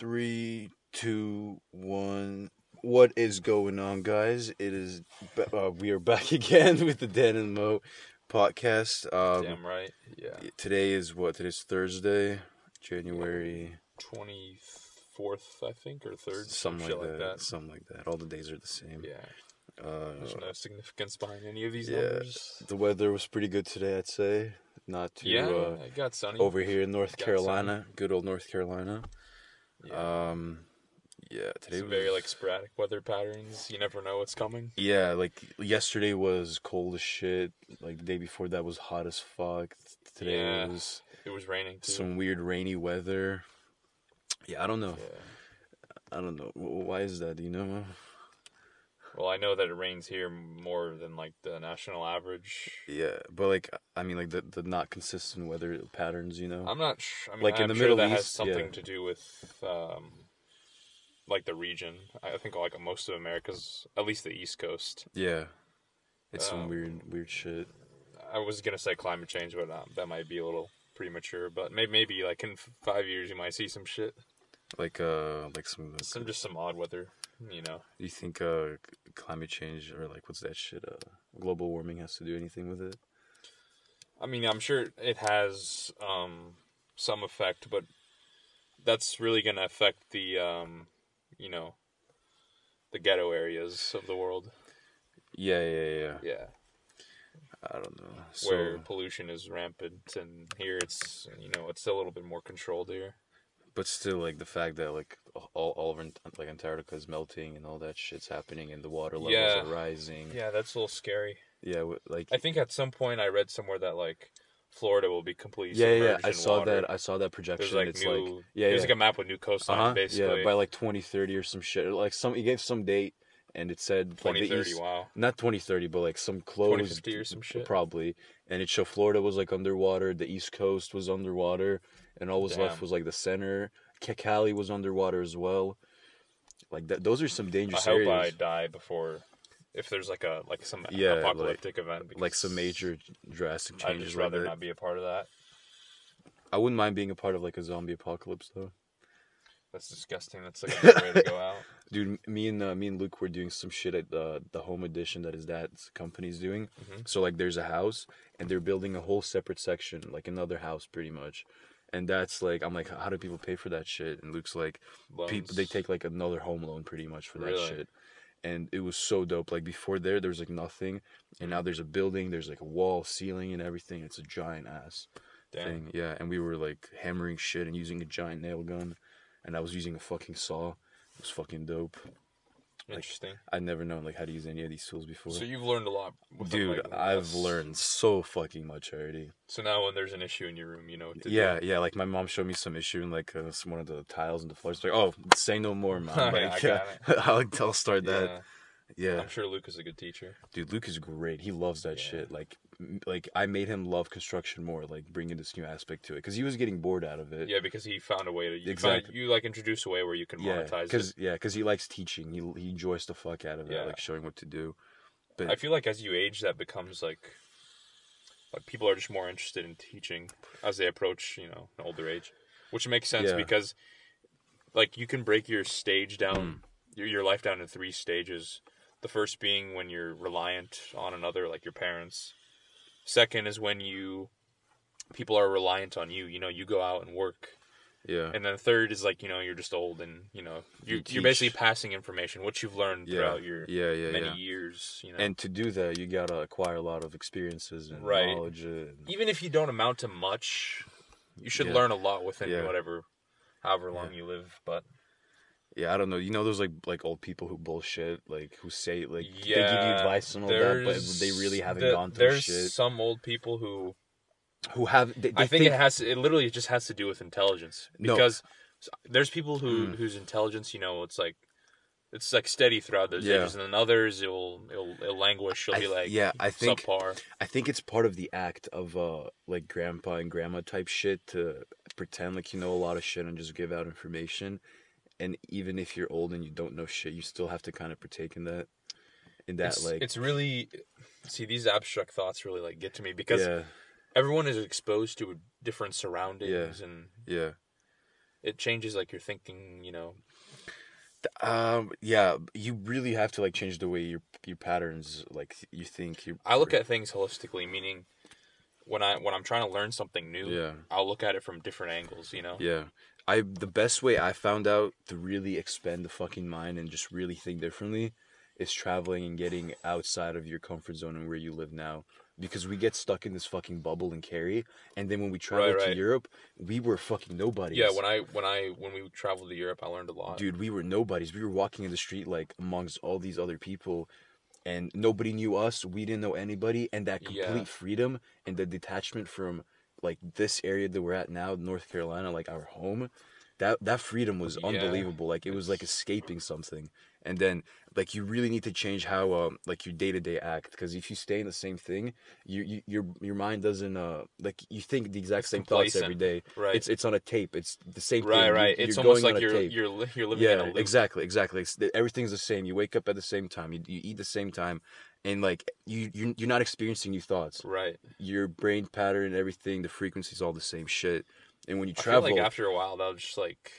Three, two, one. What is going on, guys? It is. Uh, we are back again with the Dan and Mo podcast. Um, Damn right. Yeah. Today is what? Today's Thursday, January Twenty fourth, I think, or third. something some like that, like that. Something like that. All the days are the same. Yeah. Uh, There's no significance behind any of these yeah. numbers. the weather was pretty good today, I'd say. Not too Yeah, uh, it got sunny. over here in North Carolina. Good old North Carolina. Yeah. Um, yeah. Today Some was very like sporadic weather patterns. You never know what's coming. Yeah, like yesterday was cold as shit. Like the day before that was hot as fuck. Today Yeah. was It was raining too. some weird rainy weather. Yeah, I don't know. Yeah. I don't know. Why is that? Do you know? Well, I know that it rains here more than like the national average. Yeah, but like I mean, like the the not consistent weather patterns. You know. I'm not. Sh- I mean, Like in I'm the sure Middle that has East, something yeah. to do with um, like the region. I think like most of America's, at least the East Coast. yeah. It's some Um, weird weird shit. I was gonna say climate change, but um, that might be a little premature. But maybe, maybe like in f- five years, you might see some shit, Like uh, like some. some just some odd weather. You know, you think uh, climate change or like what's that shit? Uh, global warming has to do anything with it? I mean, I'm sure it has um, some effect, but that's really gonna affect the um, you know, the ghetto areas of the world. Yeah, yeah, yeah. Yeah, I don't know. So, where pollution is rampant, and here it's you know it's a little bit more controlled here. But still, like the fact that like all all over like Antarctica is melting and all that shit's happening and the water levels Yeah. are rising. Yeah, that's a little scary. Yeah, like I think at some point I read somewhere that like Florida will be completely yeah, yeah. I saw water. that. I saw that projection. like it's new, like yeah, there's yeah. like a map with new coastlines uh-huh, basically. yeah, by like 2030 or some shit. Like some, he gave some date, and it said like the 2030. east, wow. not 2030, but like some close 2050 or some shit. probably. And it showed Florida was like underwater, the East Coast was underwater, and all was left was like the center. Cali was underwater as well. Like that, those are some dangerous I hope areas. I die before if there's like a like some Yeah, like- apocalyptic event. Like some major drastic changes. I'd just like rather that. not be a part of that. I wouldn't mind being a part of like a zombie apocalypse though. That's disgusting. That's like a way to go out. Dude, me and uh, me and Luke were doing some shit at the the home edition that his dad's company's doing. Mhm. So like, there's a house, and they're building a whole separate section, like another house, pretty much. And that's like, I'm like, how do people pay for that shit? And Luke's like, people they take like another home loan pretty much for that Really? shit. And it was so dope. Like before there, there was like nothing, and now mm. there's a building. There's like a wall, ceiling, and everything. It's a giant ass Damn. thing. Yeah, and we were like hammering shit and using a giant nail gun, and I was using a fucking saw. It was fucking dope. Interesting. I'd never known like how to use any of these tools before. So you've learned a lot, Dude, like, I've learned so fucking much already. So now when there's an issue in your room, you know to do. Yeah, yeah. Like my mom showed me some issue in like uh, some one of the tiles in the floor. It's like, oh, say no more, mom. Yeah, Like, I yeah, got I'll, I'll start that. Yeah, I'm sure Luke is a good teacher. dude, Luke is great. He loves that Yeah. shit. Like, like I made him love construction more. Like bringing this new aspect to it because he was getting bored out of it. Yeah, because he found a way to you Exactly. Found, you like introduce a way where you can yeah, monetize it. because yeah, because he likes teaching. He he enjoys the fuck out of it, Yeah. like showing what to do. But I feel like as you age, that becomes like like people are just more interested in teaching as they approach, you know, an older age, which makes sense Yeah. because like you can break your stage down, Mm. your your life down in three stages. The first being when you're reliant on another, like your parents. Second is when you people are reliant on you. You know, you go out and work. yeah, And then third is like you know you're just old and you know You you you're basically passing information what you've learned yeah, throughout your yeah, yeah, many yeah. years. You know, And to do that, you gotta acquire a lot of experiences and Right. knowledge. And, even if you don't amount to much, you should Yeah. learn a lot within whatever, however long you live. But yeah, I don't know. You know those like like old people who bullshit, like who say like they give you advice and all that, but they really haven't the- gone through There's shit. some old people who Who have they, they I think, it has. It literally just has to do with intelligence No. because there's people who Mm. whose intelligence, you know, it's like. It's like steady throughout those Yeah. ages, and then others it'll it'll, it'll languish. It'll I be like yeah, I think- subpar. I think it's part of the act of uh like grandpa and grandma type shit to pretend like you know a lot of shit and just give out information. And even if you're old and you don't know shit, you still have to kind of partake in that. In that it's, like it's really see these abstract thoughts really like get to me because yeah everyone is exposed to different surroundings and yeah it changes like your thinking. You know, Um, yeah, you really have to like change the way your your patterns like you think. You I look at things holistically, meaning when I when I'm trying to learn something new, Yeah. I'll look at it from different angles. You know, Yeah. I the best way I found out to really expand the fucking mind and just really think differently is traveling and getting outside of your comfort zone and where you live now. Because we get stuck in this fucking bubble and carry, and then when we traveled Right, to. Europe, we were fucking nobodies. yeah. When I when I when we traveled to Europe, I learned a lot. dude, we were nobodies. We were walking in the street like amongst all these other people, and nobody knew us. We didn't know anybody, and that complete Yeah. freedom and the detachment from like this area that we're at now, North Carolina, like our home. That that freedom was Yeah. unbelievable. Like it was like escaping something. And then like you really need to change how um like your day to day act because if you stay in the same thing, you, you your your mind doesn't uh like you think the exact It's same thoughts every day. Right. It's it's on a tape. It's the same thing. right, You- right. It's almost going like you're tape you're you're living in a yeah exactly exactly It's everything's the same you wake up at the same time you, you eat the same time and like you you're, you're not experiencing new thoughts Right. your brain pattern everything the frequency's all the same shit and when you I travel feel like after a while, that'll just like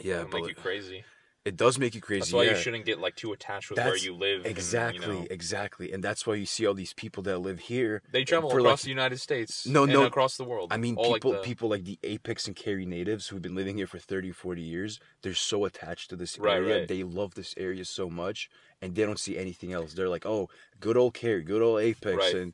yeah make you crazy. It does make you crazy That's why yeah. you shouldn't get like too attached with where you live. and, you exactly know. exactly and that's why you see all these people that live here They travel for, across like- the United States. No, and no. across the world. I mean, All, people like the, people like the Apex and Cary natives who've been living here for 30, 40 years, they're so attached to this Right, area. right. They love this area so much and they don't see anything else. They're like, "Oh, good old Cary, good old Apex." Right. And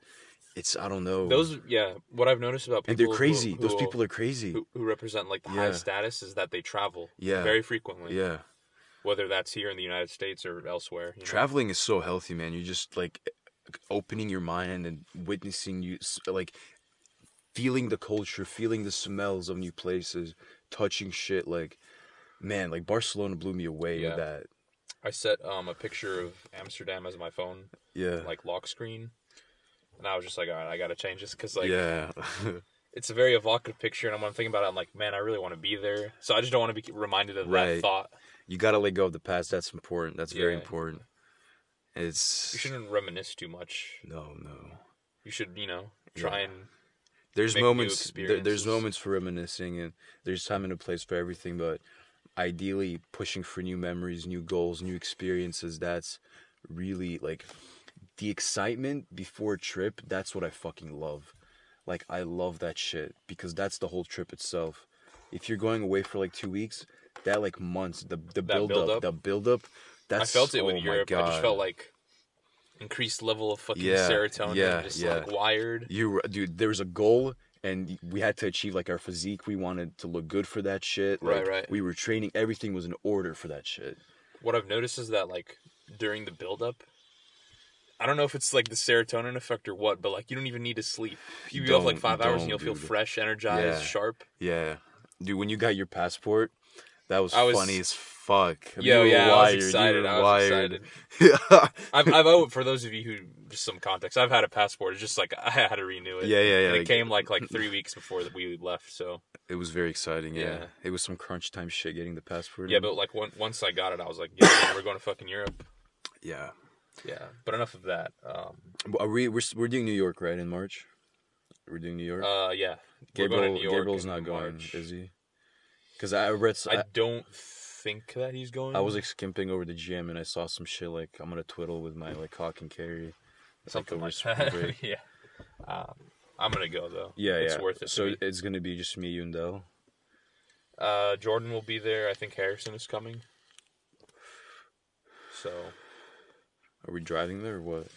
it's I don't know. those. Yeah, what I've noticed about people and they're who- crazy. Who, Those people are crazy. who, who represent like the Yeah. highest status is that they travel. Yeah. Very frequently. yeah. Whether that's here in the United States or elsewhere. you know. Traveling is so healthy, man. You're just like opening your mind and witnessing you like feeling the culture, feeling the smells of new places, touching shit like man, like Barcelona blew me away Yeah. with that. I set um a picture of Amsterdam as my phone Yeah. like lock screen, and I was just like, all right, I gotta change this because like yeah. it's a very evocative picture, and I'm thinking about it. I'm like, man, I really want to be there, so I just don't want to be reminded of Right. that thought. You got to let go of the past. That's important. That's very Yeah. important. It's You shouldn't reminisce too much. no, no. You should, you know, try and There's Make new moments. There, there's experiences. moments for reminiscing, and there's time and a place for everything. But ideally, pushing for new memories, new goals, new experiences. That's really like the excitement before a trip. That's what I fucking love. Like I love that shit because that's the whole trip itself. If you're going away for like two weeks, that like months, the the build, build up, up? the build up. That's I felt it oh with Europe. I just felt like increased level of fucking Yeah, serotonin, yeah, just yeah. like wired. You were- dude, there was a goal and we had to achieve like our physique. We wanted to look good for that shit. Right, Like, right. We were training. Everything was in order for that shit. What I've noticed is that like during the build up, I don't know if it's like the serotonin effect or what, but like you don't even need to sleep. You, You go off like five hours and you'll feel fresh, energized, Yeah. sharp. Yeah, dude. When you got your passport, that was, I was- funny as fuck. Yo, You yeah, I wired, was excited. I was wired. excited. I've, I've oh, for those of you who just some context, I've had a passport. It's just like I had to renew it. Yeah, yeah, yeah, And it came like like three weeks before that we left. So it was very exciting. Yeah. Yeah. it was some crunch time shit getting the passport. yeah, in. but like one, once I got it, I was like, yeah, man, we're going to fucking Europe. yeah. Yeah, but enough of that. Um, Are we? We're, we're doing New York, right? In March. We're doing New York. uh, yeah, we're Gabriel, going to New York Gabriel's not going, March. is he? Because I read. I don't think that he's going. I was like skimping over the gym and I saw some shit like I'm gonna twiddle with my like cock and carry. something over like that. yeah. Um, I'm gonna go though. Yeah, it's yeah. worth it. So to it's gonna be just me, you, and Dell. Uh, Jordan will be there. I think Harrison is coming. So Are we driving there or what?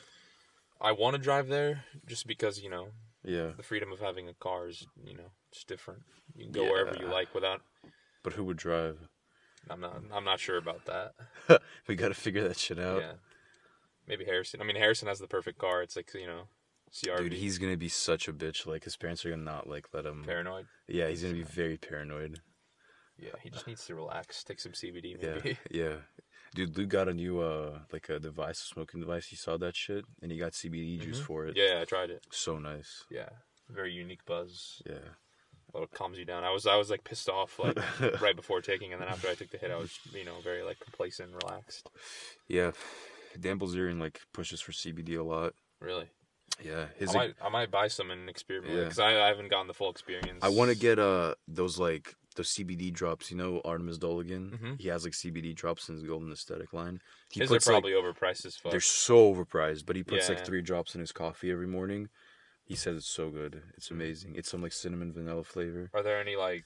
I want to drive there just because you know Yeah, the freedom of having a car is you know it's different. You can go wherever you like without. but who would drive? I'm not. I'm not sure about that. we gotta figure that shit out. Yeah. Maybe Harrison. I mean, Harrison has the perfect car. It's like you know, CRV. Dude, he's gonna be such a bitch. Like his parents are gonna not like let him. paranoid. Yeah, he's gonna be very paranoid. Yeah, he just needs to relax. Take some CBD, maybe. yeah. Yeah. Dude, Luke got a new uh like a device, a smoking device. He saw that shit and he got CBD juice Mhm. for it. Yeah, I tried it. So nice. Yeah, very unique buzz. Yeah. It calms you down. I was I was like pissed off like right before taking, and then after I took the hit, I was you know very like complacent, and relaxed. Yeah. Dan Bilzerian like pushes for CBD a lot. Really, Yeah. His I might I might buy some and experiment Yeah. because I, I haven't gotten the full experience. I want to get uh those like those CBD drops. You know Artemus Dolgin. Mhm. He has like CBD drops in his Golden Aesthetic line. He His are puts like probably overpriced as fuck. they're so overpriced, but he puts like three drops in his coffee every morning. He says it's so good. It's amazing. It's some like cinnamon vanilla flavor. Are there any like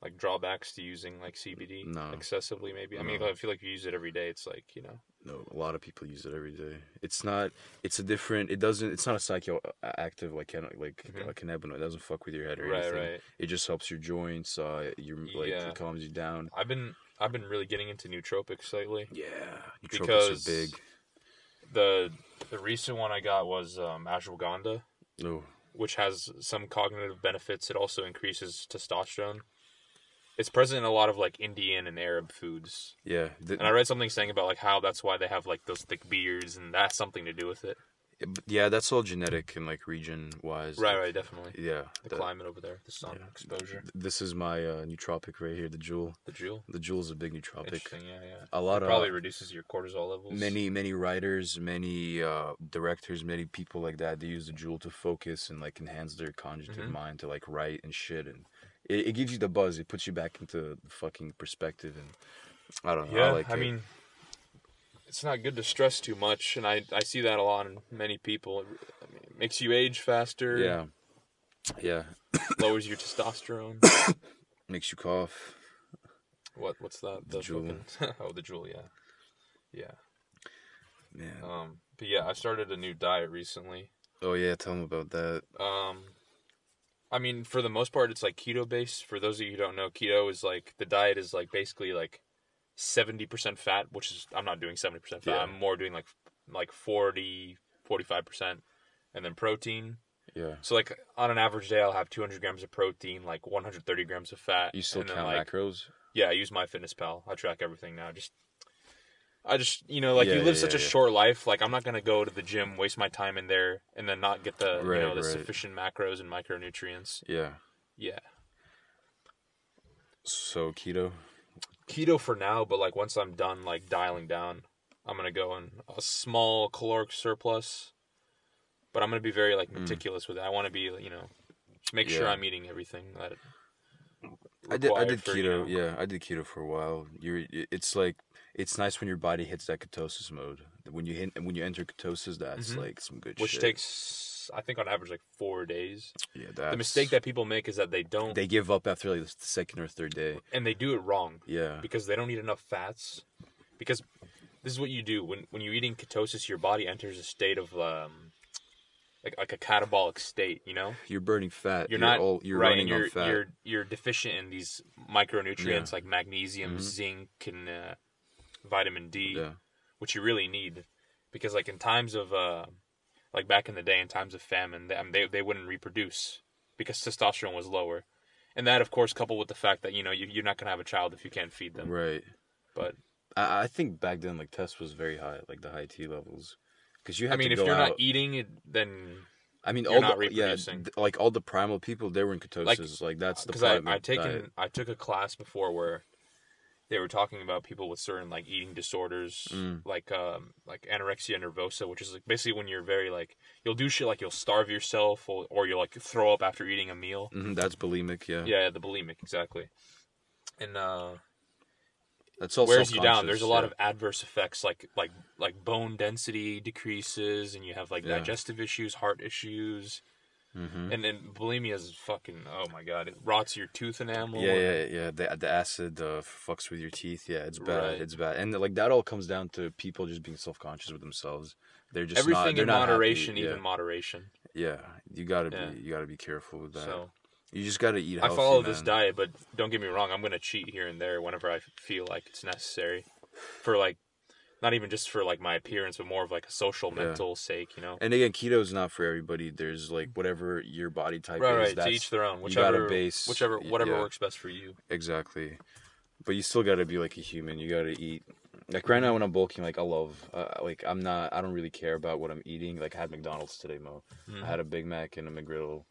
like drawbacks to using like CBD No. excessively? Maybe. I mean, No. I feel like you use it every day. It's like you know. No, a lot of people use it every day. It's not. It's a different. It doesn't. It's not a psychoactive like can like Mhm. uh, cannabinoid. It doesn't fuck with your head or Right, anything. right. It just helps your joints. Uh, your like Yeah. it calms you down. I've been I've been really getting into nootropics lately. Yeah, nootropics Because- are big. The the recent one I got was um, ashwagandha, which has some cognitive benefits. It also increases testosterone. It's present in a lot of like Indian and Arab foods. yeah. The- And I read something saying about like how that's why they have like those thick beards and that's something to do with it. Yeah, that's all genetic and like region wise. Right, right, definitely. Yeah. The that- climate over there, the sun yeah. exposure, This is my uh, nootropic right here, the Juul. the Juul. The Juul's a big nootropic. Interesting, yeah, yeah. A lot It of probably reduces your cortisol levels. many many writers many uh directors many people like that they use the Juul to focus and like enhance their cognitive Mhm. mind to like write and shit and it, it gives you the buzz it puts you back into the fucking perspective and i don't know Yeah, i like I mean, it's not good to stress too much, and I I see that a lot in many people. It, I mean, it makes you age faster. yeah yeah lowers your testosterone. makes you cough what what's that? The Juul. fucking- oh, the Juul. Yeah, yeah. man Um, but yeah, I started a new diet recently. oh yeah tell them about that Um, I mean, for the most part, it's like keto based. For those of you who don't know, keto is like the diet is like basically like seventy percent fat, which is I'm not doing seventy percent fat. Yeah. I'm more doing like like 40, 45 percent, and then protein. yeah So like on an average day, I'll have two hundred grams of protein, like one hundred thirty grams of fat. you still count like, macros Yeah, I use MyFitnessPal. I track everything now. Just, I just, you know, like Yeah, you live yeah, such a short life. Like I'm not gonna go to the gym, waste my time in there, and then not get the, Right, you know, the right. sufficient macros and micronutrients. yeah Yeah, so keto keto for now, but like once I'm done, like dialing down, I'm gonna go in a small caloric surplus. But I'm gonna be very like Mm. meticulous with it. I want to be, you know, make sure I'm eating everything that. I did. I did for, keto. you know- Yeah, I did keto for a while. You're. It's like it's nice when your body hits that ketosis mode. When you hit, when you enter ketosis, that's Mhm. like some good which shit. takes, I think, on average, like four days. yeah. That's, The mistake that people make is that they don't, they give up after like the second or third day. and they do it wrong. Yeah. because they don't eat enough fats. Because this is what you do when when you're eating ketosis, your body enters a state of um, like like a catabolic state. You know, You're burning fat. you're, not All, you're right, running you're on fat. you're you're deficient in these micronutrients Yeah. like magnesium, Mhm. zinc, and uh, vitamin D, Yeah. which you really need. Because like in times of uh, like back in the day, in times of famine, they, I um, mean, they they wouldn't reproduce because testosterone was lower. And that, of course, coupled with the fact that you know you, you're not gonna have a child if you can't feed them. Right. But I, I think back then like test was very high, like the high T levels, because you I mean, to if you're out. not eating it, then I mean, you're all not the yeah, th- like all the primal people, they were in ketosis. Like, that's uh, the because I I taken diet. I took a class before where they were talking about people with certain like eating disorders, Mm. like um like anorexia nervosa, which is like basically when you're very like you'll do shit like you'll starve yourself or, or you'll like throw up after eating a meal. hmm that's bulimic. Yeah. Yeah, the bulimic exactly. And uh That's all wears you down. There's a lot yeah. of adverse effects like like like bone density decreases and you have like Yeah. digestive issues, heart issues. Mhm. And then bulimia is fucking oh my god, it rots your tooth enamel. Yeah, yeah, yeah. The the acid uh, fucks with your teeth. Yeah, it's bad. Right. It's bad, and like that all comes down to people just being self conscious with themselves. They're just not, Everything they're in not happy. moderation, Yeah. even moderation. Yeah, you gotta Yeah. be you gotta be careful with that. So you just gotta eat. I Healthy, follow this diet, but don't get me wrong, I'm gonna cheat here and there whenever I feel like it's necessary. For like not even just for like my appearance, but more of like a social Yeah. mental sake, you know. And again, keto is not for everybody. There's like whatever your body type Right, is. right. To each their own. you Whichever, base- whichever, whatever yeah. works best for you. Exactly. But you still gotta be like a human. You gotta eat. Like right now when I'm bulking, like I love, uh, like I'm not, I don't really care about what I'm eating. Like I had McDonald's today, Mo. Mm. I had a Big Mac and a McGriddle.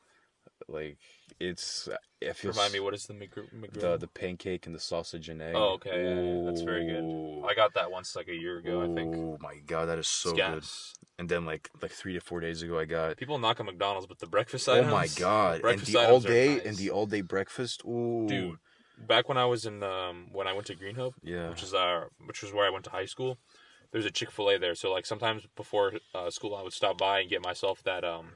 Like it's, it feels. Remind me, what is the the the pancake and the sausage and egg. Oh, okay, yeah, yeah, that's very good. I got that once like a year ago, I think. Oh my god, that is so it's good. and then like like three to four days ago I got. People knock on McDonald's, but the breakfast Oh my god! And the all day nice. and the all day breakfast. Ooh, dude. Back when I was in um when I went to Green Hope, Yeah. which is uh which was where I went to high school. There's a Chick Fil A there, so like sometimes before uh, school, I would stop by and get myself that um,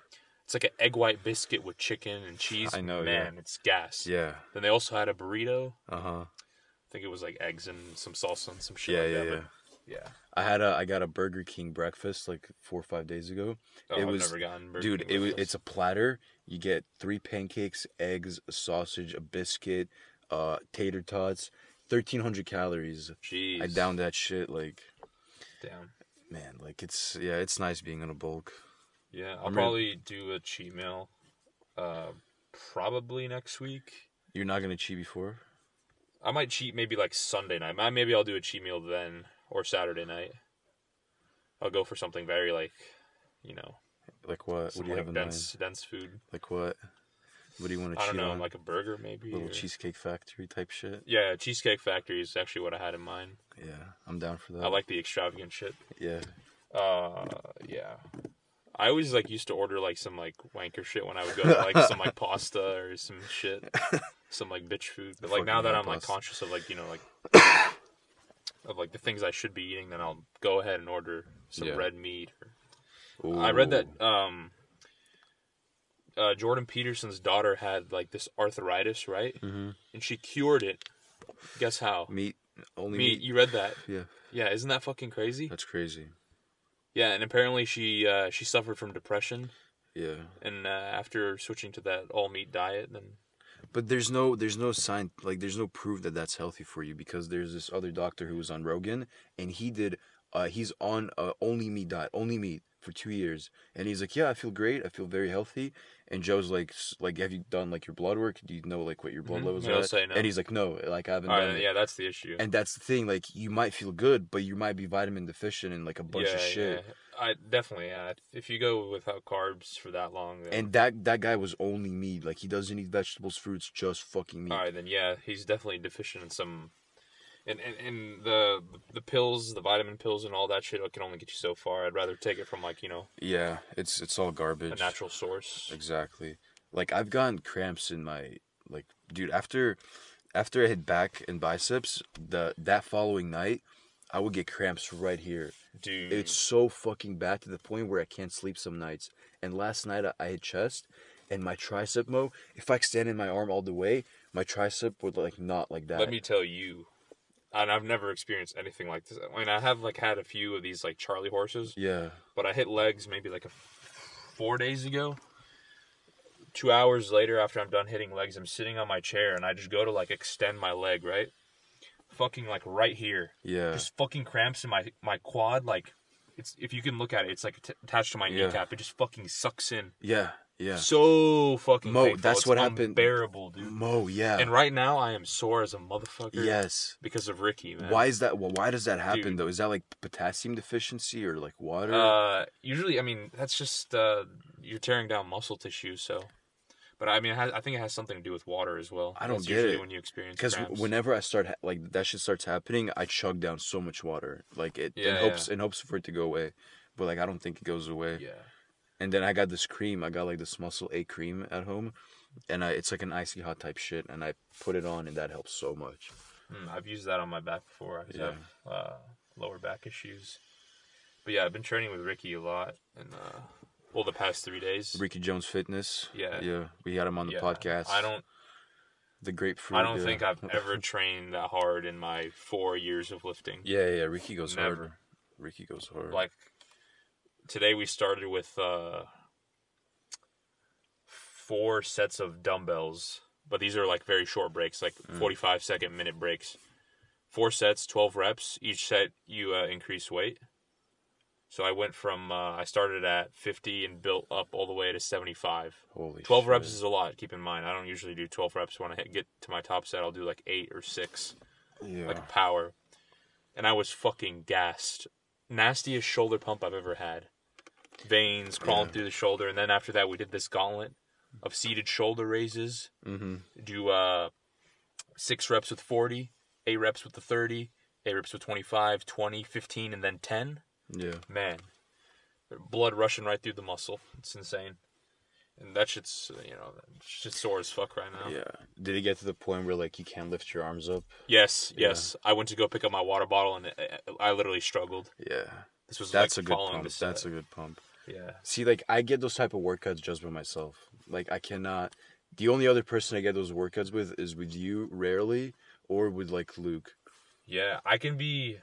it's like an egg white biscuit with chicken and cheese. I know, man, it's gas. Yeah. Then they also had a burrito. Uh huh. I think it was like eggs and some salsa and some shit Yeah, like yeah, that. yeah. Yeah. I had a I got a Burger King breakfast like four or five days ago. Oh, It I've was- never gotten Burger Dude, King it was it's a platter. You get three pancakes, eggs, a sausage, a biscuit, uh, tater tots, thirteen hundred calories. Jeez. I downed that shit like Damn. man, like it's yeah, it's nice being in a bulk. Yeah, I'll I'm ready- probably do a cheat meal. Uh, probably next week. You're not gonna cheat before? I might cheat maybe like Sunday night. Maybe I'll do a cheat meal then or Saturday night. I'll go for something very like, you know, Like what? What do you like have in dense mind? dense food. Like what? What do you want to I cheat don't know, on? like a burger maybe. A Little or- cheesecake factory type shit. Yeah, Cheesecake Factory is actually what I had in mind. Yeah, I'm down for that. I like the extravagant shit. Yeah. Uh, yeah. I always like used to order like some like wanker shit when I would go to, like some like pasta or some shit, some like bitch food. But like now that I'm like pasta. conscious of like you know like of like the things I should be eating, then I'll go ahead and order some Yeah. red meat. Or... I read that um, uh, Jordan Peterson's daughter had like this arthritis, right? Mhm. And she cured it. Guess how? meat only Meat. meat. You read that? Yeah, Yeah, isn't that fucking crazy? that's crazy. Yeah, and apparently she uh, she suffered from depression, Yeah. and uh, after switching to that all meat diet, then But there's no there's no sign like there's no proof that that's healthy for you because there's this other doctor who was on Rogan and he did uh he's on uh, only meat diet only meat for two years. And he's like yeah I feel great. I feel very healthy and Joe's like like have you done like your blood work do you know like what your blood Mhm. levels He'll are no. and he's like no like I haven't All done right, it yeah, that's the issue. and that's the thing like you might feel good but you might be vitamin deficient and like a bunch yeah, of shit yeah. I definitely yeah. If you go without carbs for that long, then, and that that guy was only meat like he doesn't eat vegetables fruits just fucking meat all right, then yeah, he's definitely deficient in some. And, and, and the the pills, the vitamin pills, and all that shit can only get you so far. I'd rather take it from like you know yeah it's it's all garbage a natural source. Exactly. Like I've gotten cramps in my like dude after after I hit back and biceps, the that following night I would get cramps right here. Dude, It's so fucking bad to the point where I can't sleep some nights. And last night I, I hit chest and my tricep mo, if I extended my arm all the way, my tricep would like not like that. let me tell you, and I've never experienced anything like this. I mean, I have like had a few of these like Charlie horses, Yeah. but I hit legs maybe like a f- four days ago. Two hours later, after I'm done hitting legs, I'm sitting on my chair and I just go to like extend my leg, right? Fucking like right here, Yeah. just fucking cramps in my my quad. Like it's if you can look at it, it's like t- attached to my Yeah. kneecap. It just fucking sucks in. yeah. Yeah. So fucking Mo, painful. that's It's what happened- Unbearable, dude. Mo, yeah. And right now, I am sore as a motherfucker. yes. because of Ricky, man. Why is that well, why does that happen Dude. though? Is that like potassium deficiency or like water? Uh, usually, I mean, that's just uh, you're tearing down muscle tissue. So, but I mean, it has, I think it has something to do with water as well. I don't That's get usually it. when you experience Because cramps. whenever I start ha- like that shit starts happening, I chug down so much water, like it in Yeah, hopes yeah. in hopes for it to go away, but like I don't think it goes away. yeah, And then I got this cream. I got like this Muscle A cream at home, and I, it's like an icy hot type shit, and I put it on, and that helps so much. Mm, I've used that on my back before. I Yeah. have uh, lower back issues. But yeah, I've been training with Ricky a lot, and uh, well, the past three days. Ricky Jones Fitness. Yeah. yeah, we had him on the yeah, podcast. I don't. the grapefruit. I don't yeah. think I've ever trained that hard in my four years of lifting. Yeah, yeah, Ricky goes hard. Ricky goes hard. like today we started with uh four sets of dumbbells but these are like very short breaks like 45 second minute breaks four sets 12 reps each set you uh, increase weight so i went from uh, i started at 50 and built up all the way to 75 Holy 12 shit. reps is a lot keep in mind i don't usually do 12 reps when i get to my top set i'll do like 8 or 6 yeah. like power. And I was fucking gassed. Nastiest shoulder pump I've ever had. Veins crawling Yeah. through the shoulder, and then after that we did this gauntlet of seated shoulder raises. mm-hmm. Do uh six reps with 40, eight reps with the 30, eight reps with 25, 20, 15, and then 10. Yeah. Man, blood rushing right through the muscle. It's insane. And that shit's uh, you know shit's sore as fuck right now. Yeah. Did it get to the point where like you can't lift your arms up? Yes, Yeah. yes. I went to go pick up my water bottle and I literally struggled. Yeah. This was That's like a good pump. That's a good pump. Yeah. See, like I get those type of workouts just by myself. Like I cannot. The only other person I get those workouts with is with you, rarely, or with like Luke. Yeah, I can be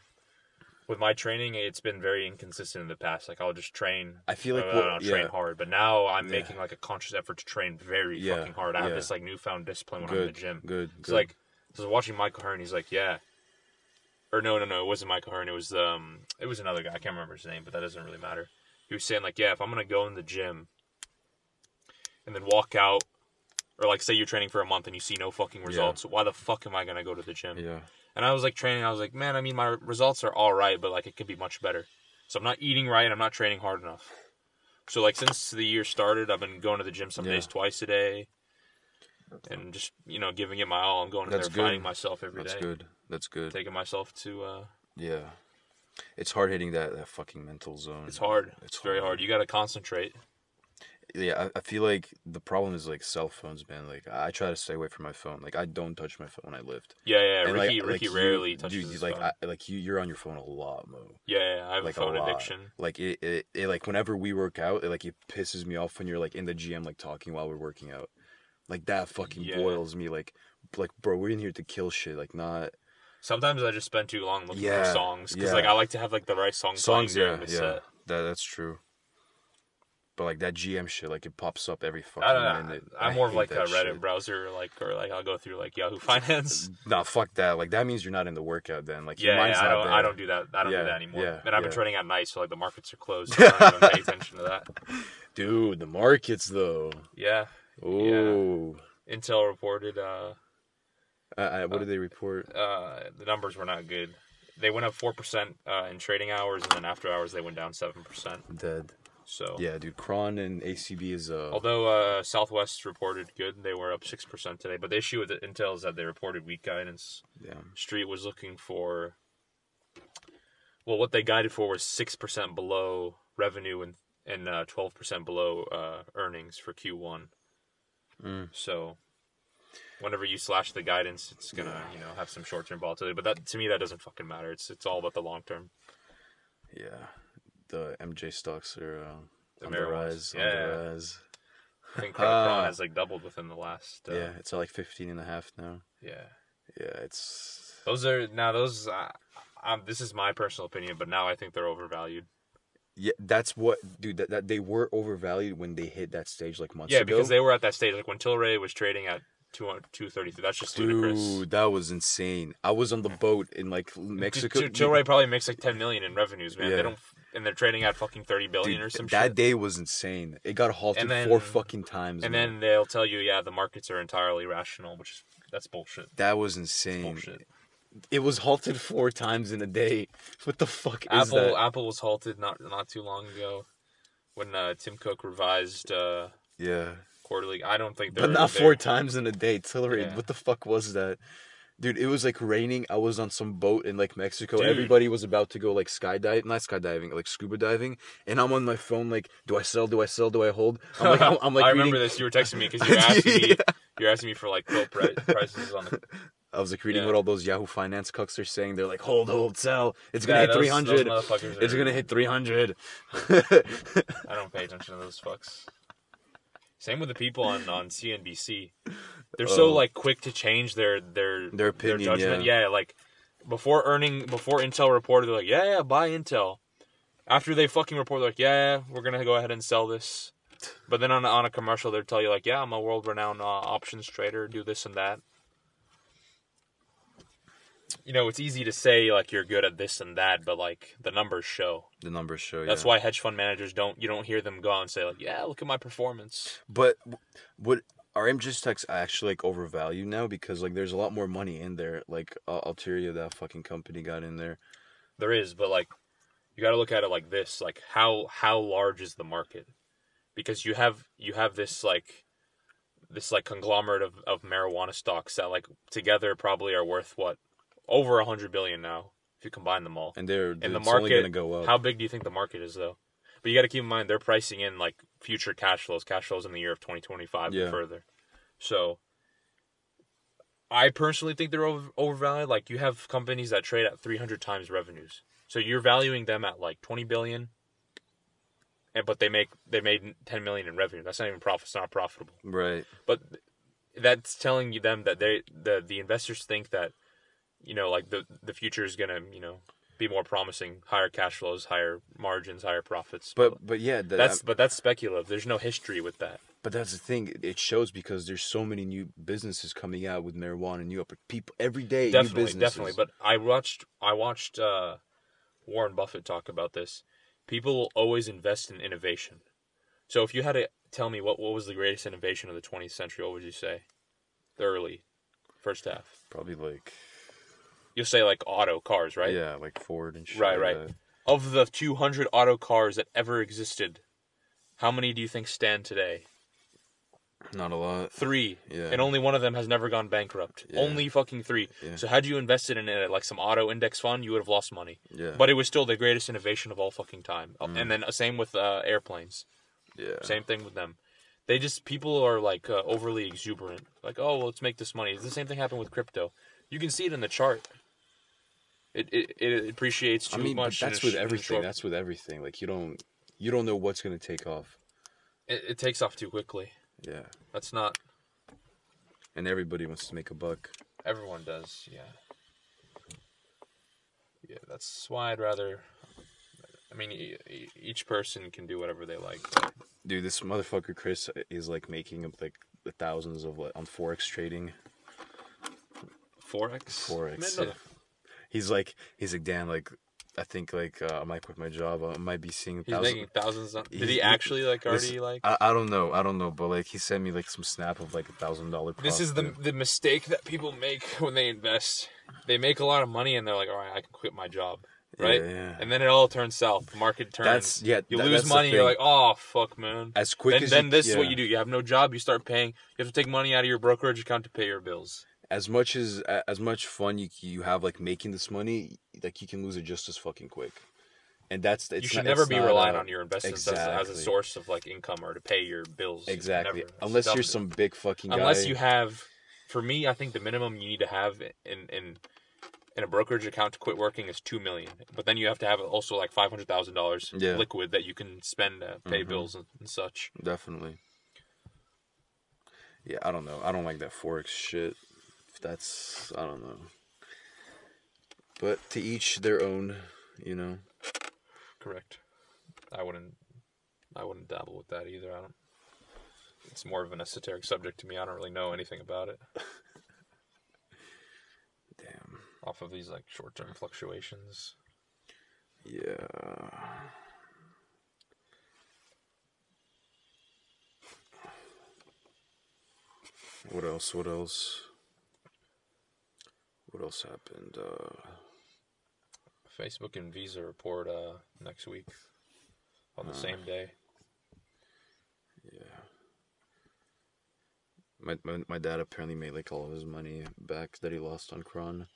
with my training. It's been very inconsistent in the past. Like I'll just train. I feel like uh, what- I'll train yeah. hard, but now I'm Yeah. making like a conscious effort to train very Yeah, fucking hard. I have this like newfound discipline when I'm in the gym. good, It's good. like so I was watching Michael Hearn. He's like, yeah, or no, no, no, it wasn't Michael Hearn. It was um, it was another guy. I can't remember his name, but that doesn't really matter. He was saying like, yeah, if I'm gonna go in the gym and then walk out, or like say you're training for a month and you see no fucking results, why the fuck am I gonna go to the gym? yeah, And I was like training. I was like, man, I mean, my results are all right, but like it could be much better. So I'm not eating right. I'm not training hard enough. So like since the year started, I've been going to the gym some Yeah. days twice a day, and just you know giving it my all. I'm going in That's there good. fighting myself every day, that's good. That's good. taking myself to. uh Yeah, it's hard hitting that that fucking mental zone. It's hard. It's It's, very hard. You got to concentrate. Yeah, I, I feel like the problem is like cell phones, man. Like I try to stay away from my phone. Like I don't touch my phone when I lift. Yeah, yeah. And, Ricky, like, Ricky like, rarely you, touches dude, his like phone. I, like you, you're on your phone a lot, Mo. yeah, yeah, I have like a phone a addiction. Like it, it, it, like whenever we work out, it, like it pisses me off when you're like in the GM like talking while we're working out. Like that fucking Yeah. boils me. Like, like bro, we're in here to kill shit. Like not Sometimes I just spend too long looking Yeah, for songs because yeah. like I like to have like the right song songs. playing Yeah, during the yeah, set. that that's true. But like that GM shit, like it pops up every fucking I don't know. minute. I'm I more of hate like a that Reddit shit. browser, like or like I'll go through like Yahoo Finance. Nah, fuck that. Like that means you're not in the workout then. Like your Yeah, mind's yeah, I not don't. there. I don't do that. I don't Yeah, do that anymore. yeah, and I've been yeah. training at night, so like the markets are closed. So I don't even pay attention to that. Dude, the markets though. Yeah, Oh, Intel reported uh, uh, uh, what did they report? uh, the numbers were not good. They went up four percent uh, in trading hours, and then after hours they went down seven percent. Dead. So Yeah, dude. Cron and ACB is uh. Although uh, Southwest reported good, they were up six percent today. But the issue with Intel is that they reported weak guidance. yeah. Street was looking for. Well, what they guided for was six percent below revenue and and twelve percent below uh, earnings for Q one. Mm. So, whenever you slash the guidance, it's gonna you know have some short term volatility. But that to me that doesn't fucking matter. It's it's all about the long term. Yeah. The MJ stocks are uh, The on the rise. On Yeah. the rise. I think Ah. Cron has like doubled within the last. Uh, Yeah, it's at like 15 and a half now. yeah. Yeah, it's. Those are now those. Uh, um, this is my personal opinion, but now I think they're overvalued. Yeah, that's what, dude. That, that they were overvalued when they hit that stage like months yeah, ago. because they were at that stage. Like when Tilray was trading at 233. That's just ludicrous. Dude, that was insane. I was on the boat in like Mexico. T- Tilray probably makes like 10 million in revenues, man. Yeah. They don't, and they're trading at fucking 30 billion Dude, or some that shit. day was insane. It got halted then- four fucking times. and man. then they'll tell you, yeah, the markets are entirely rational, which is that's bullshit. that was insane. Bullshit. It was halted four times in a day. What the fuck is Apple that? Apple was halted not not too long ago when uh, Tim Cook revised uh, yeah, quarterly. I don't think they're but not four times in a day. Tilray, Yeah. what the fuck was that? Dude, it was like raining. I was on some boat in like Mexico. Dude. Everybody was about to go like skydive, not skydiving, like scuba diving. And I'm on my phone, like, do I sell? Do I sell? Do I hold? I'm like, I'm, I'm like, I remember reading- this. You were texting me because you were asking me. You're asking me for like quote pri- prices on the. I was like reading Yeah. what all those Yahoo Finance cucks are saying. They're like, hold, hold, sell. It's gonna Yeah, hit 300. It's are- gonna hit 300. I don't pay attention to those fucks. Same with the people on, on CNBC. They're so Oh. like quick to change their their Their opinion, judgment. yeah. Yeah. like before earning before Intel reported, they're like, yeah, yeah, buy Intel. After they fucking report, they're like, yeah, yeah, we're gonna go ahead and sell this. But then on a, on a commercial, they'll tell you like, yeah, I'm a world renowned uh, options trader, do this and that. You know, it's easy to say like you're good at this and that, but like the numbers show. the numbers show. That's yeah. why hedge fund managers don't. You don't hear them go and say like, "Yeah, look at my performance." But w- what are MJ stocks actually like overvalued now because like there's a lot more money in there. Like uh, Altria, that fucking company got in there. There is, but like, you got to look at it like this: like how how large is the market? Because you have you have this like this like conglomerate of, of marijuana stocks that like together probably are worth what over a hundred billion now if you combine them all. And they're And the market, gonna go up. how big do you think the market is though? But you got to keep in mind they're pricing in like future cash flows, cash flows in the year of 2025 Yeah. and further. So I personally think they're over, overvalued. Like you have companies that trade at 300 times revenues. So you're valuing them at like 20 billion and but they make they made 10 million in revenue. That's not even profit. It's not profitable. Right. But that's telling you them that they the the investors think that you know like the the future is going to, you know, be more promising, higher cash flows, higher margins, higher profits. But but yeah, that, that's but that's speculative. There's no history with that. But that's the thing. It shows because there's so many new businesses coming out with marijuana and new opp- people every day. definitely, new businesses. definitely. But I watched I watched uh, Warren Buffett talk about this. People will always invest in innovation. So if you had to tell me what what was the greatest innovation of the 20th century, what would you say? The early first half. probably like You'll say like auto cars, right? yeah, like Ford and shit. Right, right. that. Of the 200 auto cars that ever existed, how many do you think stand today? Not a lot. Three. Yeah. And only one of them has never gone bankrupt. Yeah. Only fucking three. Yeah. So had you invested in it like some auto index fund, you would have lost money. Yeah. But it was still the greatest innovation of all fucking time. Mm. And then uh, same with uh, airplanes. yeah. Same thing with them. They just people are like uh, overly exuberant. Like, oh, well, let's make this money. The same thing happened with crypto. You can see it in the chart. It it, it appreciates too I mean, much. that's with sh- everything. That's with everything. Like you don't you don't know what's gonna take off. It, it takes off too quickly. Yeah. That's not And everybody wants to make a buck. everyone does. Yeah. Yeah, that's why I'd rather. I mean, e- e- each person can do whatever they like. but Dude, this motherfucker Chris is like making up like the thousands of like on forex trading. Forex. Forex. Man, no, yeah. He's like he's like Dan like I think like uh, I might quit my job. I might be seeing He's thousands. making thousands. On, did he actually like already Listen, like? I, I don't know. I don't know, but like he sent me like some snap of like a thousand dollar. This is the the mistake that people make when they invest. They make a lot of money and they're like, "All right, I can quit my job." Right? Yeah, yeah. And then it all turns south. The market turns. That's- yeah, You that- lose money. You're like, "Oh fuck, man." as quick And as then you, this is what you do. You have no job. You start paying. You have to take money out of your brokerage account to pay your bills. As much as as much fun you you have like making this money, like you can lose it just as fucking quick. And that's it's you should not- never be not, relying uh, on your investments as, as a source of like income or to pay your bills. Exactly. Never. Unless you're some big fucking guy. unless you have for me i think the minimum you need to have in in in a brokerage account to quit working is two million but then you have to have also like five hundred thousand dollars liquid that you can spend to pay Mhm. bills and, and such Definitely. Yeah, I don't know. I don't like that forex shit. That's I don't know. But to each their own, you know. correct i wouldn't i wouldn't dabble with that either i don't it's more of an esoteric subject to me i don't really know anything about it Damn. off of these like short-term fluctuations Yeah. What else? What else? What else happened? Uh facebook and visa report uh next week on the Huh. same day Yeah. My, my my dad apparently made like all of his money back that he lost on Cron.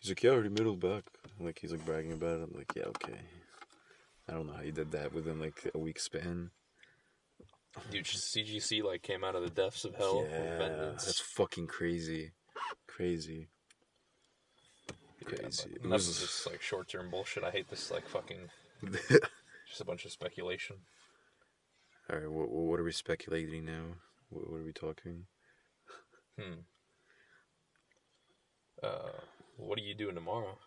He's like, yeah, I already made it back. Like he's like bragging about it. I'm like, yeah, okay. I don't know how he did that within like a week span. Dude, CGC like came out of the depths of hell. yeah, that's fucking crazy, crazy, crazy. but It enough of was- this like short-term bullshit. I hate this like fucking just a bunch of speculation. all right, what what are we speculating now? What, what are we talking? Hmm. Uh, what are you doing tomorrow?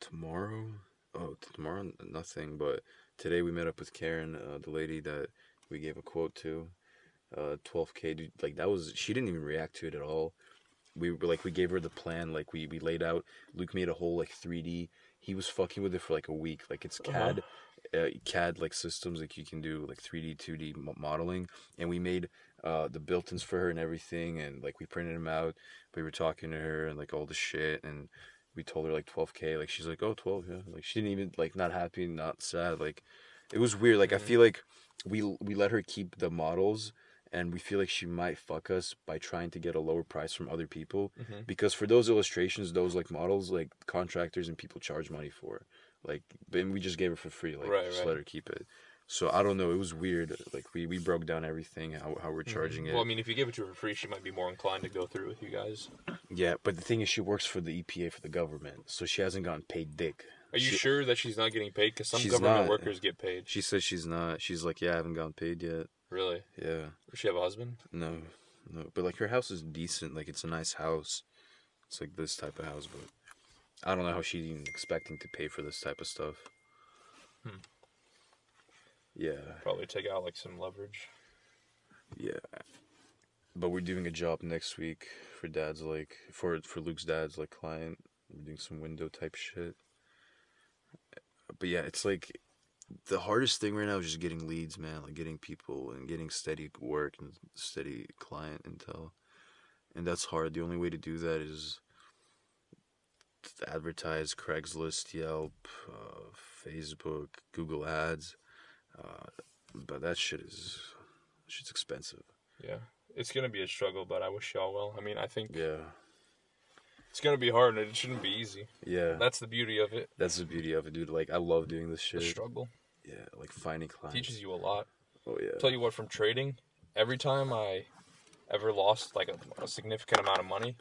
Tomorrow? Oh, tomorrow nothing. But today we met up with Karen, uh, the lady that we gave a quote to. Uh, 12k. Dude, like that was she didn't even react to it at all. We were like we gave her the plan. Like we we laid out. Luke made a whole like 3D. He was fucking with it for like a week. Like it's Uh-huh. CAD, uh, CAD like systems. Like you can do like 3D, 2D modeling. And we made uh the built-ins for her and everything. And like we printed them out. We were talking to her and like all the shit and we told her like 12k like she's like oh 12 yeah like she didn't even like not happy not sad like it was weird like i Mhm. feel like we we let her keep the models and we feel like she might fuck us by trying to get a lower price from other people Mhm. because for those illustrations those like models like contractors and people charge money for Like, and we just gave her for free. Like, Right, just right. let her keep it. So I don't know. It was weird. Like we we broke down everything how how we're charging it. Mm-hmm. Well, I mean, if you give it to her for free, she might be more inclined to go through with you guys. yeah, but the thing is, she works for the EPA for the government, so she hasn't gotten paid dick. Are you She- sure that she's not getting paid? Because some government not. workers get paid. She says she's not. She's like, yeah, I haven't gotten paid yet. Really? Yeah, Does she have a husband? no, no. But like her house is decent. Like it's a nice house. It's like this type of house, but I don't know how she's even expecting to pay for this type of stuff. Hmm. Yeah, Probably take out like some leverage. yeah. But we're doing a job next week for dad's like for for Luke's dad's like client. We're doing some window type shit. But yeah, it's like the hardest thing right now is just getting leads, man. Like getting people and getting steady work and steady client intel, and that's hard. The only way to do that is advertise Craigslist, Yelp, uh, Facebook, Google Ads. Uh, but that shit is shit's expensive. Yeah. It's gonna be a struggle, but I wish y'all well. I mean, I think Yeah, it's gonna be hard, and it shouldn't be easy. yeah. That's the beauty of it. That's the beauty of it, dude. Like I love doing this shit. The struggle Yeah, like finding clients. teaches you a lot. Oh yeah. tell you what, from trading, every time I ever lost like a, a significant amount of money,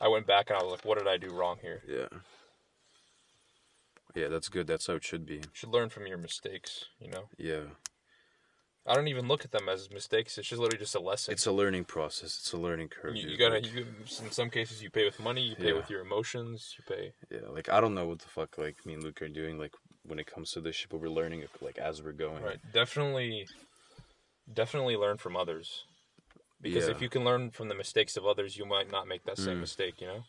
I went back and I was like, what did I do wrong here? Yeah. Yeah, that's good. That's how it should be. You should learn from your mistakes. You know, Yeah. I don't even look at them as mistakes. It's just literally just a lesson. It's a learning process. It's a learning curve. you, you gotta. Like, You, in some cases, you pay with money. You pay Yeah. with your emotions. You pay. yeah, like I don't know what the fuck like me and Luke are doing like when it comes to this shit, but we're learning like as we're going. Right. Definitely. Definitely learn from others. Because Yeah. if you can learn from the mistakes of others, you might not make that same Mm. mistake. You know.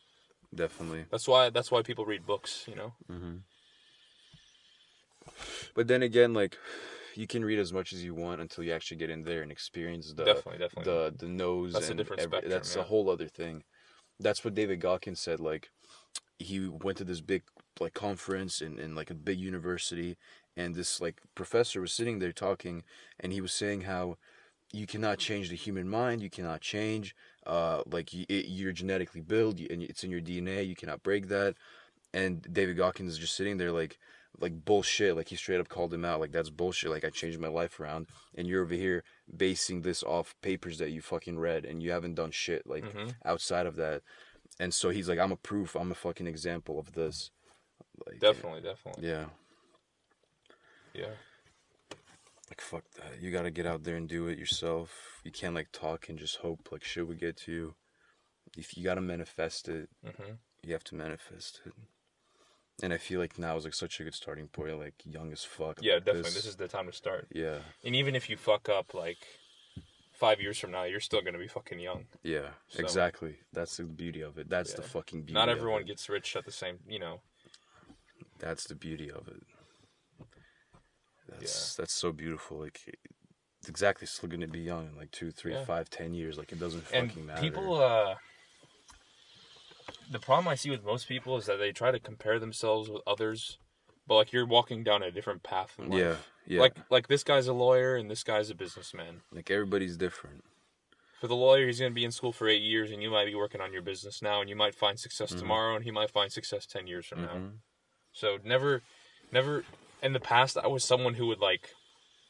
Definitely. That's why. That's why people read books. You know. hmm But then again, like you can read as much as you want until you actually get in there and experience the definitely. Definitely. the the nose That's a and different spectrum, that's yeah. a whole other thing that's what david Goggins said like he went to this big like conference in, in like a big university and this like professor was sitting there talking and he was saying how you cannot change the human mind you cannot change uh like you, it, you're genetically built and it's in your dna you cannot break that and david Goggins is just sitting there like like bullshit like he straight up called him out like that's bullshit like i changed my life around and you're over here basing this off papers that you fucking read and you haven't done shit like Mhm. outside of that and so he's like i'm a proof i'm a fucking example of this like Definitely. Definitely. yeah Yeah. like fuck that you gotta get out there and do it yourself you can't like talk and just hope like shit would get to you if you gotta manifest it hmm you have to manifest it and i feel like now is like such a good starting point like young as fuck Yeah, like definitely. This... is the time to start. yeah And even if you fuck up, like five years from now, you're still gonna be fucking young. yeah So- exactly that's the beauty of it that's the fucking beauty Not everyone gets rich at the same. You know. that's the beauty of it that's that's so beautiful like it's exactly still gonna be young in like two three Yeah. five ten years like it doesn't And fucking matter people, uh, the problem I see with most people is that they try to compare themselves with others, but like you're walking down a different path in life. yeah yeah Like like this guy's a lawyer and this guy's a businessman. like everybody's different For the lawyer, he's going to be in school for eight years, and you might be working on your business now, and you might find success Mhm. tomorrow, and he might find success ten years from now. Mhm. So never, never. In the past, I was someone who would like,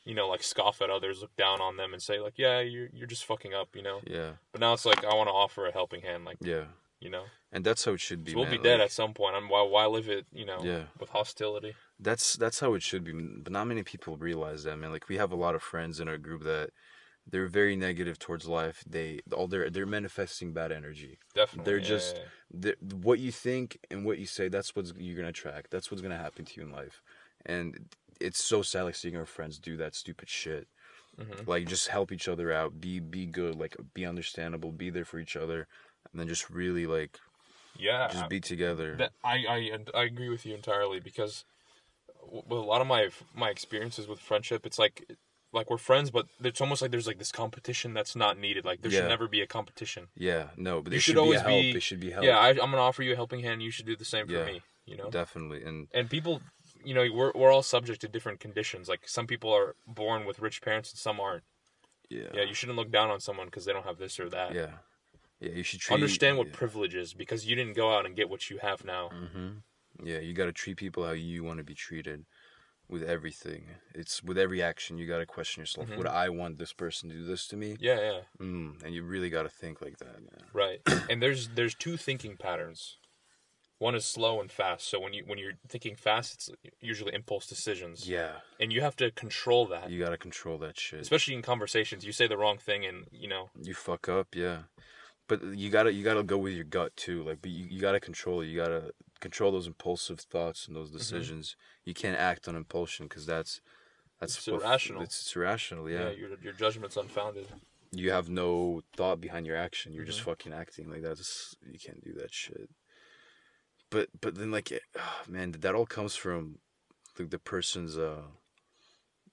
you know, like scoff at others, look down on them, and say like, "Yeah, you're you're just fucking up," you know. yeah But now it's like I want to offer a helping hand, like yeah you know. and that's how it should be So we'll man. be dead like, at some point. I'm why why live it, you know, Yeah. with hostility. That's that's how it should be but not many people realize that man like we have a lot of friends in our group that they're very negative towards life they all they're they're manifesting bad energy Definitely, They're yeah, just- yeah, the, what you think and what you say that's what you're gonna attract that's what's gonna happen to you in life and it's so sad like seeing our friends do that stupid shit yeah. Mhm. like just help each other out be be good like be understandable be there for each other and then just really like yeah. just be together That I, I and I agree with you entirely because with a lot of my my experiences with friendship, it's like like we're friends, but it's almost like there's like this competition that's not needed. Like there Yeah. should never be a competition. yeah no but You there should should, always be a help be- there should be help Yeah, I, I'm gonna offer you a helping hand. You should do the same for Yeah. me. You know, definitely and and people, you know, we're we're all subject to different conditions. Like some people are born with rich parents and some aren't. yeah Yeah, you shouldn't look down on someone because they don't have this or that. yeah yeah you should treat Understand what privilege is because you didn't go out and get what you have now. hmm Yeah, you got to treat people how you want to be treated with everything. It's with every action you got to question yourself. Mhm. Would I want this person to do this to me? Yeah, yeah. Mm, and you really got to think like that. Man. Right. and there's there's two thinking patterns. One is slow and fast. So when you when you're thinking fast, it's usually impulse decisions. Yeah, And you have to control that. you got to control that shit. Especially in conversations. You say the wrong thing and, you know, you fuck up, yeah. But you gotta you gotta go with your gut too. Like, but you, you gotta control it. You gotta control those impulsive thoughts and Mm-hmm. those decisions. You can't act on impulsion because that's that's It's irrational. It's, it's irrational. yeah, Yeah. your your judgment's unfounded. you have no thought behind your action. You're just Mhm. fucking acting like that's you can't do that shit. But but then like ah, man, that all comes from the the person's uh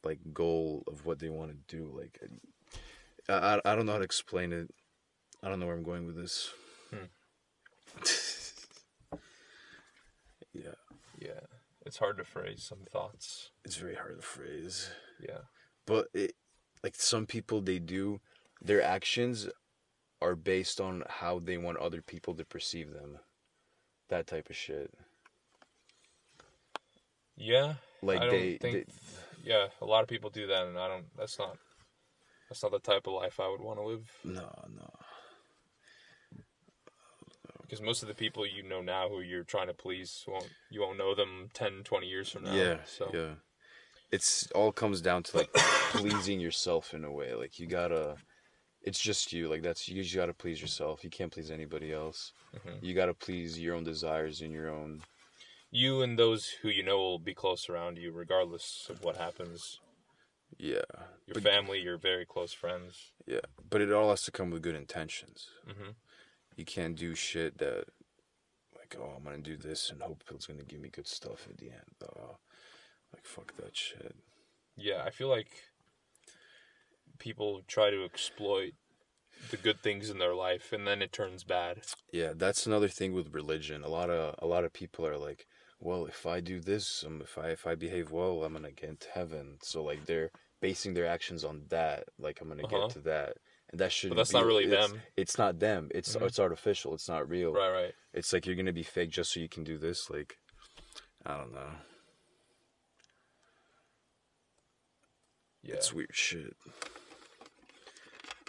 like goal of what they want to do. Like I, I I don't know how to explain it. I don't know where I'm going with this. yeah, Yeah. It's hard to phrase some thoughts. it's very hard to phrase. Yeah. but it like some people they do their actions are based on how they want other people to perceive them that type of shit Yeah. like I don't they, think they yeah, a lot of people do that and I don't that's not that's not the type of life I would want to live no no because most of the people you know now who you're trying to please won't you won't know them 10 20 years from now. yeah So yeah it's all comes down to like pleasing yourself in a way like you gotta it's just you like that's you just gotta please yourself you can't please anybody else Mhm. you gotta please your own desires and your own you and those who you know will be close around you regardless of what happens. yeah Your But- family, your very close friends. yeah but it all has to come with good intentions hmm you can't do shit that like oh i'm gonna do this and hope it's gonna give me good stuff at the end. Uh, like fuck that shit. Yeah, I feel like people try to exploit the good things in their life and then it turns bad. yeah that's another thing with religion. A lot of a lot of people are like well if i do this um, if i if i behave well i'm gonna get into heaven. So like they're basing their actions on that. Like i'm gonna Uh-huh. get to that and that should be. But that's not really it's, them. it's not them it's Mhm. it's artificial it's not real Right, right. it's like you're gonna be fake just so you can do this like i don't know Yeah. It's weird shit.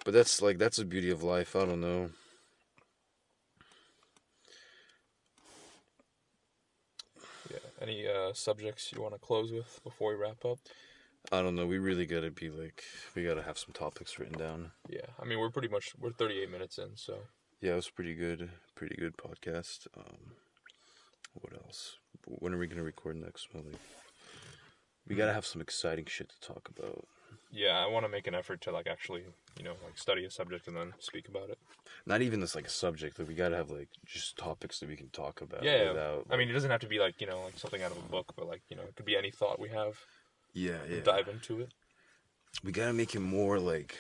But that's like that's the beauty of life. I don't know. Yeah. Any uh, subjects you want to close with before we wrap up? I don't know. We really gotta be like we gotta have some topics written down. Yeah. I mean, we're pretty much we're 38 minutes in, so Yeah, it was pretty good. Pretty good podcast. Um, what else? When are we gonna record next one? Like, we gotta have some exciting shit to talk about. yeah, I want to make an effort to like actually, you know, like study a subject and then speak about it. Not even this like a subject. Like we gotta have like just topics that we can talk about. Yeah, Without, I mean, it doesn't have to be like you know like something out of a book, but like you know, it could be any thought we have. Yeah, yeah. Dive into it. we gotta make it more like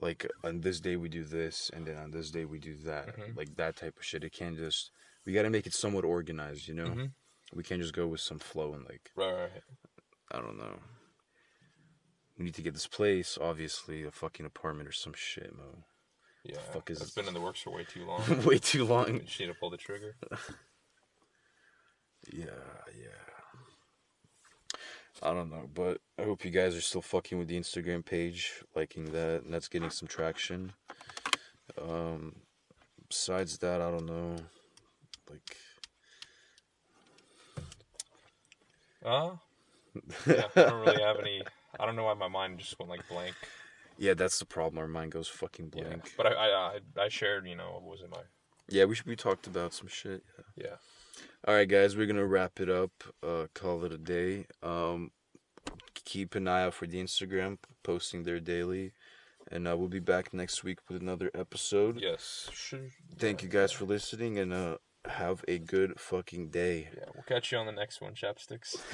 like on this day we do this and then on this day we do that Mhm. like that type of shit it can't just we gotta make it somewhat organized you know Mhm. we can't just go with some flow and like Right, right. i don't know we need to get this place obviously a fucking apartment or some shit mo Yeah, fuck is it's been in the works for way too long. way too long just need to pull the trigger. yeah yeah I don't know, but I hope you guys are still fucking with the Instagram page, liking that, and that's getting some traction. Um, besides that, I don't know. Like, Uh, yeah, I don't really have any. I don't know why my mind just went like blank. yeah, that's the problem. Our mind goes fucking blank. Yeah, but I, I, I, I shared, you know, what was in my. Yeah, we should be talked about some shit. Yeah. Yeah. All right, guys, we're gonna wrap it up. Uh, call it a day. Um, keep an eye out for the Instagram posting there daily, and uh, we'll be back next week with another episode. Yes. Thank you guys for listening, and uh, have a good fucking day. Yeah, we'll catch you on the next one, chapsticks.